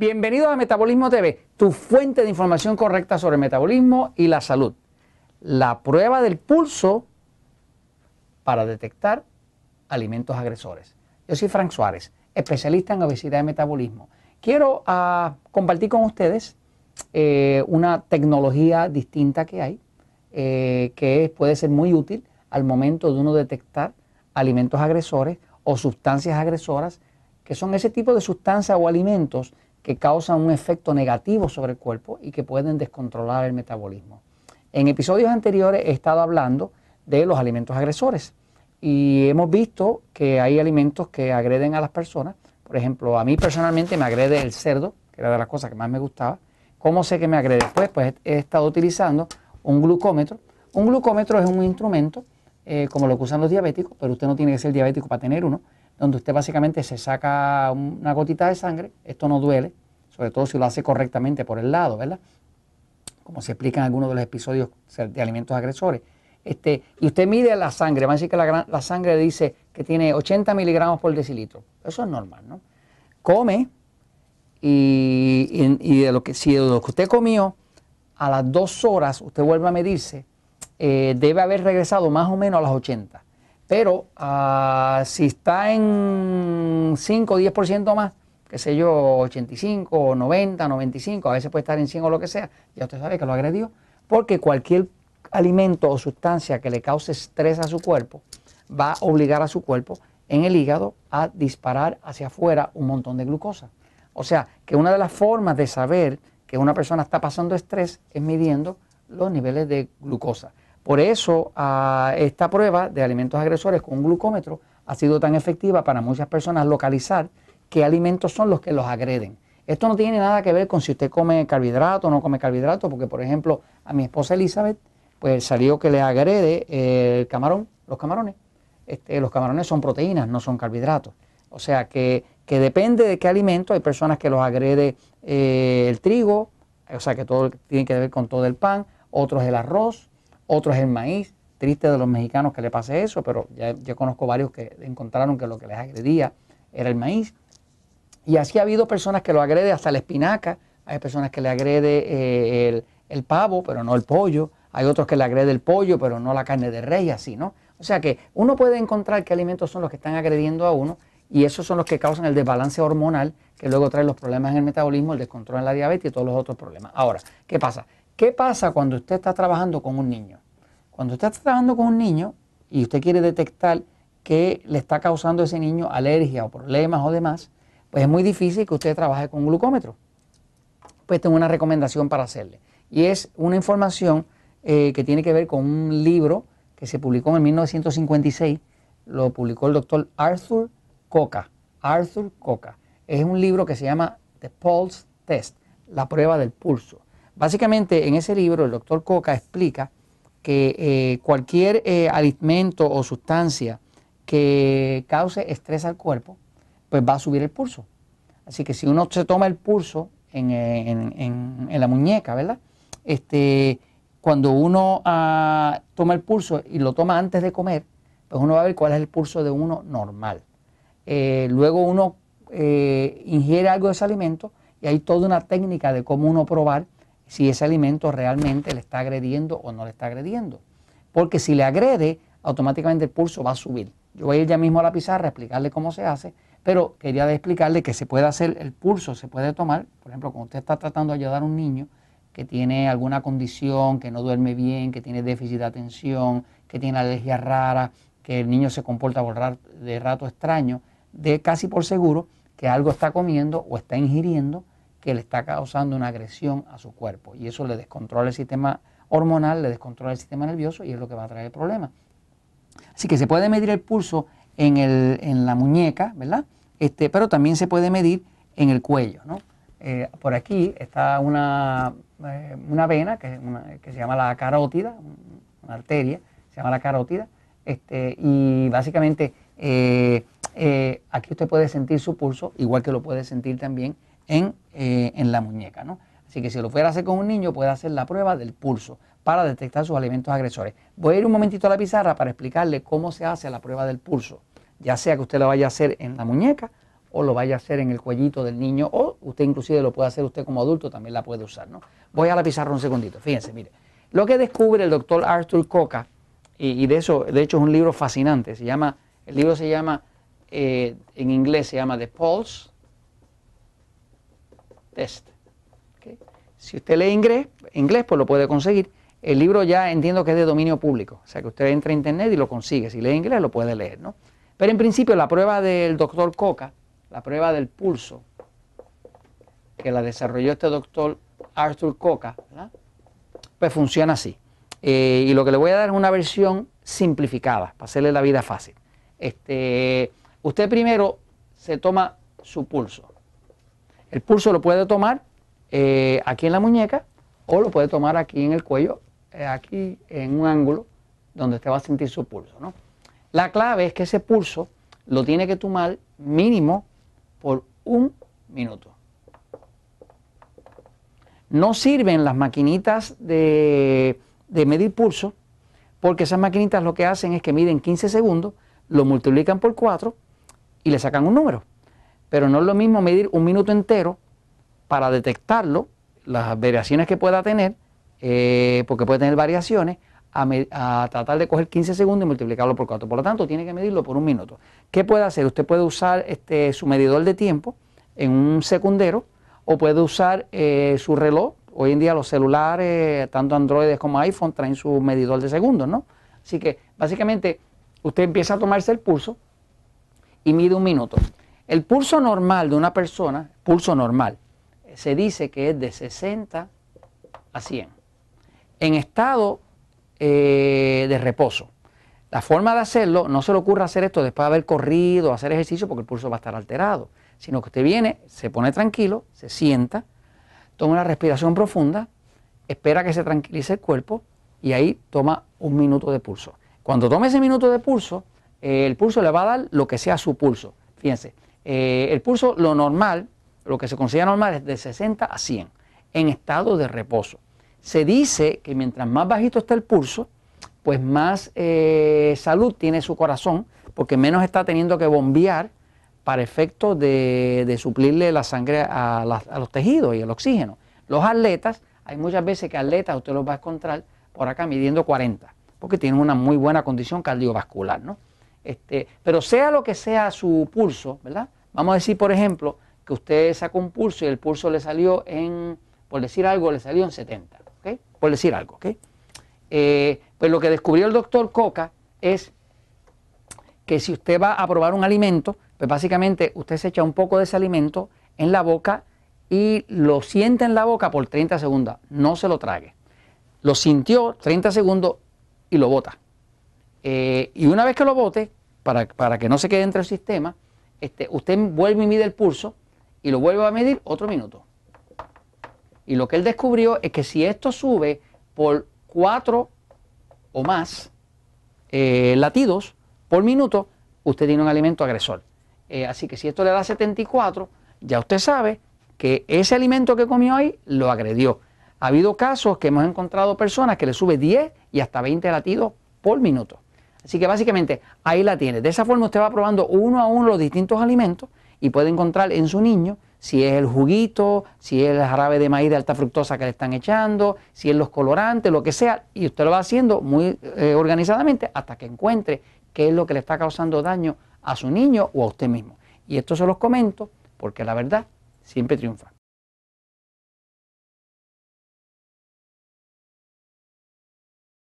Bienvenidos a Metabolismo TV, tu fuente de información correcta sobre el metabolismo y la salud. La prueba del pulso para detectar alimentos agresores. Yo soy Frank Suárez, especialista en obesidad y metabolismo. Quiero ah, compartir con ustedes eh, una tecnología distinta que hay, eh, que puede ser muy útil al momento de uno detectar alimentos agresores o sustancias agresoras, que son ese tipo de sustancias o alimentos que causan un efecto negativo sobre el cuerpo y que pueden descontrolar el metabolismo. En episodios anteriores he estado hablando de los alimentos agresores y hemos visto que hay alimentos que agreden a las personas. Por ejemplo, a mí personalmente me agrede el cerdo, que era de las cosas que más me gustaba. ¿Cómo sé que me agrede? Pues, pues he estado utilizando un glucómetro. Un glucómetro es un instrumento eh, como lo que usan los diabéticos, pero usted no tiene que ser diabético para tener uno donde usted básicamente se saca una gotita de sangre, esto no duele, sobre todo si lo hace correctamente por el lado, ¿verdad? Como se explica en algunos de los episodios de alimentos agresores. Este, y usted mide la sangre, va a decir que la, sangre dice que tiene 80 miligramos por decilitro. Eso es normal, ¿no? Come y, de lo que, si de lo que usted comió, a las dos horas usted vuelve a medirse, eh, debe haber regresado más o menos a las 80. Pero ah, si está en 5 o 10% más, qué sé yo, 85, 90, 95, a veces puede estar en 100 o lo que sea, ya usted sabe que lo agredió, porque cualquier alimento o sustancia que le cause estrés a su cuerpo va a obligar a su cuerpo en el hígado a disparar hacia afuera un montón de glucosa. O sea, que una de las formas de saber que una persona está pasando estrés es midiendo los niveles de glucosa. Por eso esta prueba de alimentos agresores con un glucómetro ha sido tan efectiva para muchas personas localizar qué alimentos son los que los agreden. Esto no tiene nada que ver con si usted come carbohidrato o no come carbohidrato, porque por ejemplo a mi esposa Elizabeth pues salió que le agrede el camarón, los camarones. Este, los camarones son proteínas, no son carbohidratos. O sea que, depende de qué alimento, hay personas que los agrede eh, el trigo, o sea que todo tiene que ver con todo el pan, otros el arroz, otro es el maíz. Triste de los mexicanos que le pase eso, pero ya, yo conozco varios que encontraron que lo que les agredía era el maíz. Y así ha habido personas que lo agrede hasta la espinaca, hay personas que le agrede eh, el, pavo, pero no el pollo, hay otros que le agrede el pollo, pero no la carne de rey, así, ¿no? O sea que uno puede encontrar qué alimentos son los que están agrediendo a uno y esos son los que causan el desbalance hormonal que luego trae los problemas en el metabolismo, el descontrol en la diabetes y todos los otros problemas. Ahora, ¿qué pasa? ¿Qué pasa cuando usted está trabajando con un niño? Cuando usted está trabajando con un niño y usted quiere detectar qué le está causando a ese niño alergia o problemas o demás, pues es muy difícil que usted trabaje con un glucómetro. Pues tengo una recomendación para hacerle. Y es una información eh, que tiene que ver con un libro que se publicó en 1956. Lo publicó el doctor Arthur Coca. Arthur Coca. Es un libro que se llama The Pulse Test, la prueba del pulso. Básicamente en ese libro el doctor Coca explica que eh, cualquier eh, alimento o sustancia que cause estrés al cuerpo, pues va a subir el pulso. Así que si uno se toma el pulso en, eh, la muñeca, ¿verdad? Este, cuando uno ah, toma el pulso y lo toma antes de comer, pues uno va a ver cuál es el pulso de uno normal. luego uno ingiere algo de ese alimento y hay toda una técnica de cómo uno probar si ese alimento realmente le está agrediendo o no le está agrediendo. Porque si le agrede, automáticamente el pulso va a subir. Yo voy a ir ya mismo a la pizarra a explicarle cómo se hace, pero quería explicarle que se puede hacer el pulso, se puede tomar, por ejemplo, cuando usted está tratando de ayudar a un niño que tiene alguna condición, que no duerme bien, que tiene déficit de atención, que tiene alergia rara, que el niño se comporta de rato extraño, de casi por seguro que algo está comiendo o está ingiriendo que le está causando una agresión a su cuerpo y eso le descontrola el sistema hormonal, le descontrola el sistema nervioso y es lo que va a traer el problema. Así que se puede medir el pulso en, el, en la muñeca, ¿verdad? Este, pero también se puede medir en el cuello, ¿no? Eh, por aquí está una, eh, una vena que, que, se llama la carótida, una arteria, se llama la carótida, este, y básicamente eh, aquí usted puede sentir su pulso, igual que lo puede sentir también eh, en, la muñeca. ¿no? Así que si lo fuera a hacer con un niño, puede hacer la prueba del pulso para detectar sus alimentos agresores. Voy a ir un momentito a la pizarra para explicarle cómo se hace la prueba del pulso, ya sea que usted lo vaya a hacer en la muñeca o lo vaya a hacer en el cuellito del niño, o usted inclusive lo puede hacer usted como adulto, también la puede usar. ¿no? Voy a la pizarra un segundito, fíjense, mire. Lo que descubre el doctor Arthur Coca, y, de eso, de hecho es un libro fascinante, se llama, el libro se llama, eh, en inglés se llama The Pulse Test. Si usted lee inglés, inglés, pues lo puede conseguir. El libro ya entiendo que es de dominio público, o sea que usted entra a internet y lo consigue. Si lee inglés, lo puede leer, ¿no? Pero en principio la prueba del doctor Coca, la prueba del pulso, que la desarrolló este doctor Arthur Coca, pues funciona así. Eh, y lo que le voy a dar es una versión simplificada, para hacerle la vida fácil. Este, usted primero se toma su pulso. El pulso lo puede tomar eh, aquí en la muñeca o lo puede tomar aquí en el cuello, eh, aquí en un ángulo donde usted va a sentir su pulso. ¿no? La clave es que ese pulso lo tiene que tomar mínimo por un minuto. No sirven las maquinitas de, de medir pulso porque esas maquinitas lo que hacen es que miden 15 segundos, lo multiplican por 4 y le sacan un número. Pero no es lo mismo medir un minuto entero para detectarlo, las variaciones que pueda tener, eh, porque puede tener variaciones, a, tratar de coger 15 segundos y multiplicarlo por 4. Por lo tanto, tiene que medirlo por un minuto. ¿Qué puede hacer? Usted puede usar este, su medidor de tiempo en un secundero o puede usar eh, su reloj. Hoy en día los celulares, tanto Android como iPhone, traen su medidor de segundos, ¿no? Así que básicamente usted empieza a tomarse el pulso y mide un minuto. El pulso normal de una persona, pulso normal, se dice que es de 60 a 100. En estado eh, de reposo. La forma de hacerlo, no se le ocurra hacer esto después de haber corrido, hacer ejercicio, porque el pulso va a estar alterado, sino que usted viene, se pone tranquilo, se sienta, toma una respiración profunda, espera que se tranquilice el cuerpo y ahí toma un minuto de pulso. Cuando tome ese minuto de pulso, eh, el pulso le va a dar lo que sea su pulso. Fíjense, eh, el pulso, lo normal, lo que se considera normal es de 60 a 100 en estado de reposo. Se dice que mientras más bajito está el pulso, pues más eh, salud tiene su corazón, porque menos está teniendo que bombear para efecto de, suplirle la sangre a, los tejidos y el oxígeno. Los atletas, hay muchas veces que atletas usted los va a encontrar por acá midiendo 40, porque tienen una muy buena condición cardiovascular, ¿no? Este, pero sea lo que sea su pulso, ¿verdad? Vamos a decir, por ejemplo, que usted sacó un pulso y el pulso le salió en, por decir algo, le salió en 70, ¿ok? Por decir algo, ¿ok? Eh, pues lo que descubrió el doctor Coca es que si usted va a probar un alimento, pues básicamente usted se echa un poco de ese alimento en la boca y lo siente en la boca por 30 segundos, no se lo trague. Lo sintió 30 segundos y lo bota. Eh, y una vez que lo bote, para, para que no se quede entre el sistema, este, usted vuelve y mide el pulso y lo vuelve a medir otro minuto. Y lo que él descubrió es que si esto sube por 4 o más eh, latidos por minuto, usted tiene un alimento agresor. Eh, así que si esto le da 74, ya usted sabe que ese alimento que comió ahí lo agredió. Ha habido casos que hemos encontrado personas que le sube 10 y hasta 20 latidos por minuto. Así que básicamente ahí la tiene. De esa forma usted va probando uno a uno los distintos alimentos y puede encontrar en su niño si es el juguito, si es el jarabe de maíz de alta fructosa que le están echando, si es los colorantes, lo que sea, y usted lo va haciendo muy eh, organizadamente hasta que encuentre qué es lo que le está causando daño a su niño o a usted mismo. Y esto se los comento porque la verdad siempre triunfa.